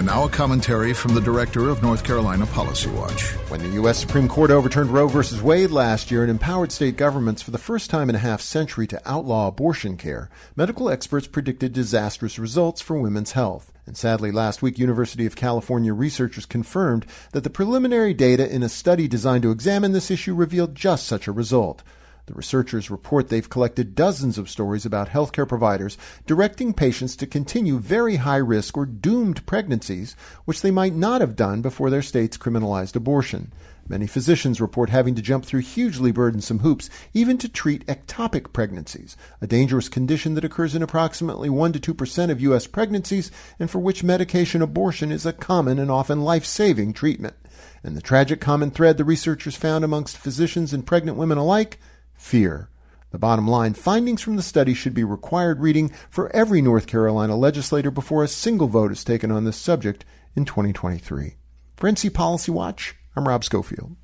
And now a commentary from the director of North Carolina Policy Watch. When the U.S. Supreme Court overturned Roe v. Wade last year and empowered state governments for the first time in a half century to outlaw abortion care, medical experts predicted disastrous results for women's health. And sadly, last week, University of California researchers confirmed that the preliminary data in a study designed to examine this issue revealed just such a result. The researchers report they've collected dozens of stories about healthcare providers directing patients to continue very high risk or doomed pregnancies, which they might not have done before their states criminalized abortion. Many physicians report having to jump through hugely burdensome hoops even to treat ectopic pregnancies, a dangerous condition that occurs in approximately 1 to 2% of U.S. pregnancies and for which medication abortion is a common and often life saving treatment. And the tragic common thread the researchers found amongst physicians and pregnant women alike fear. The bottom line findings from the study should be required reading for every North Carolina legislator before a single vote is taken on this subject in 2023. For NC Policy Watch, I'm Rob Schofield.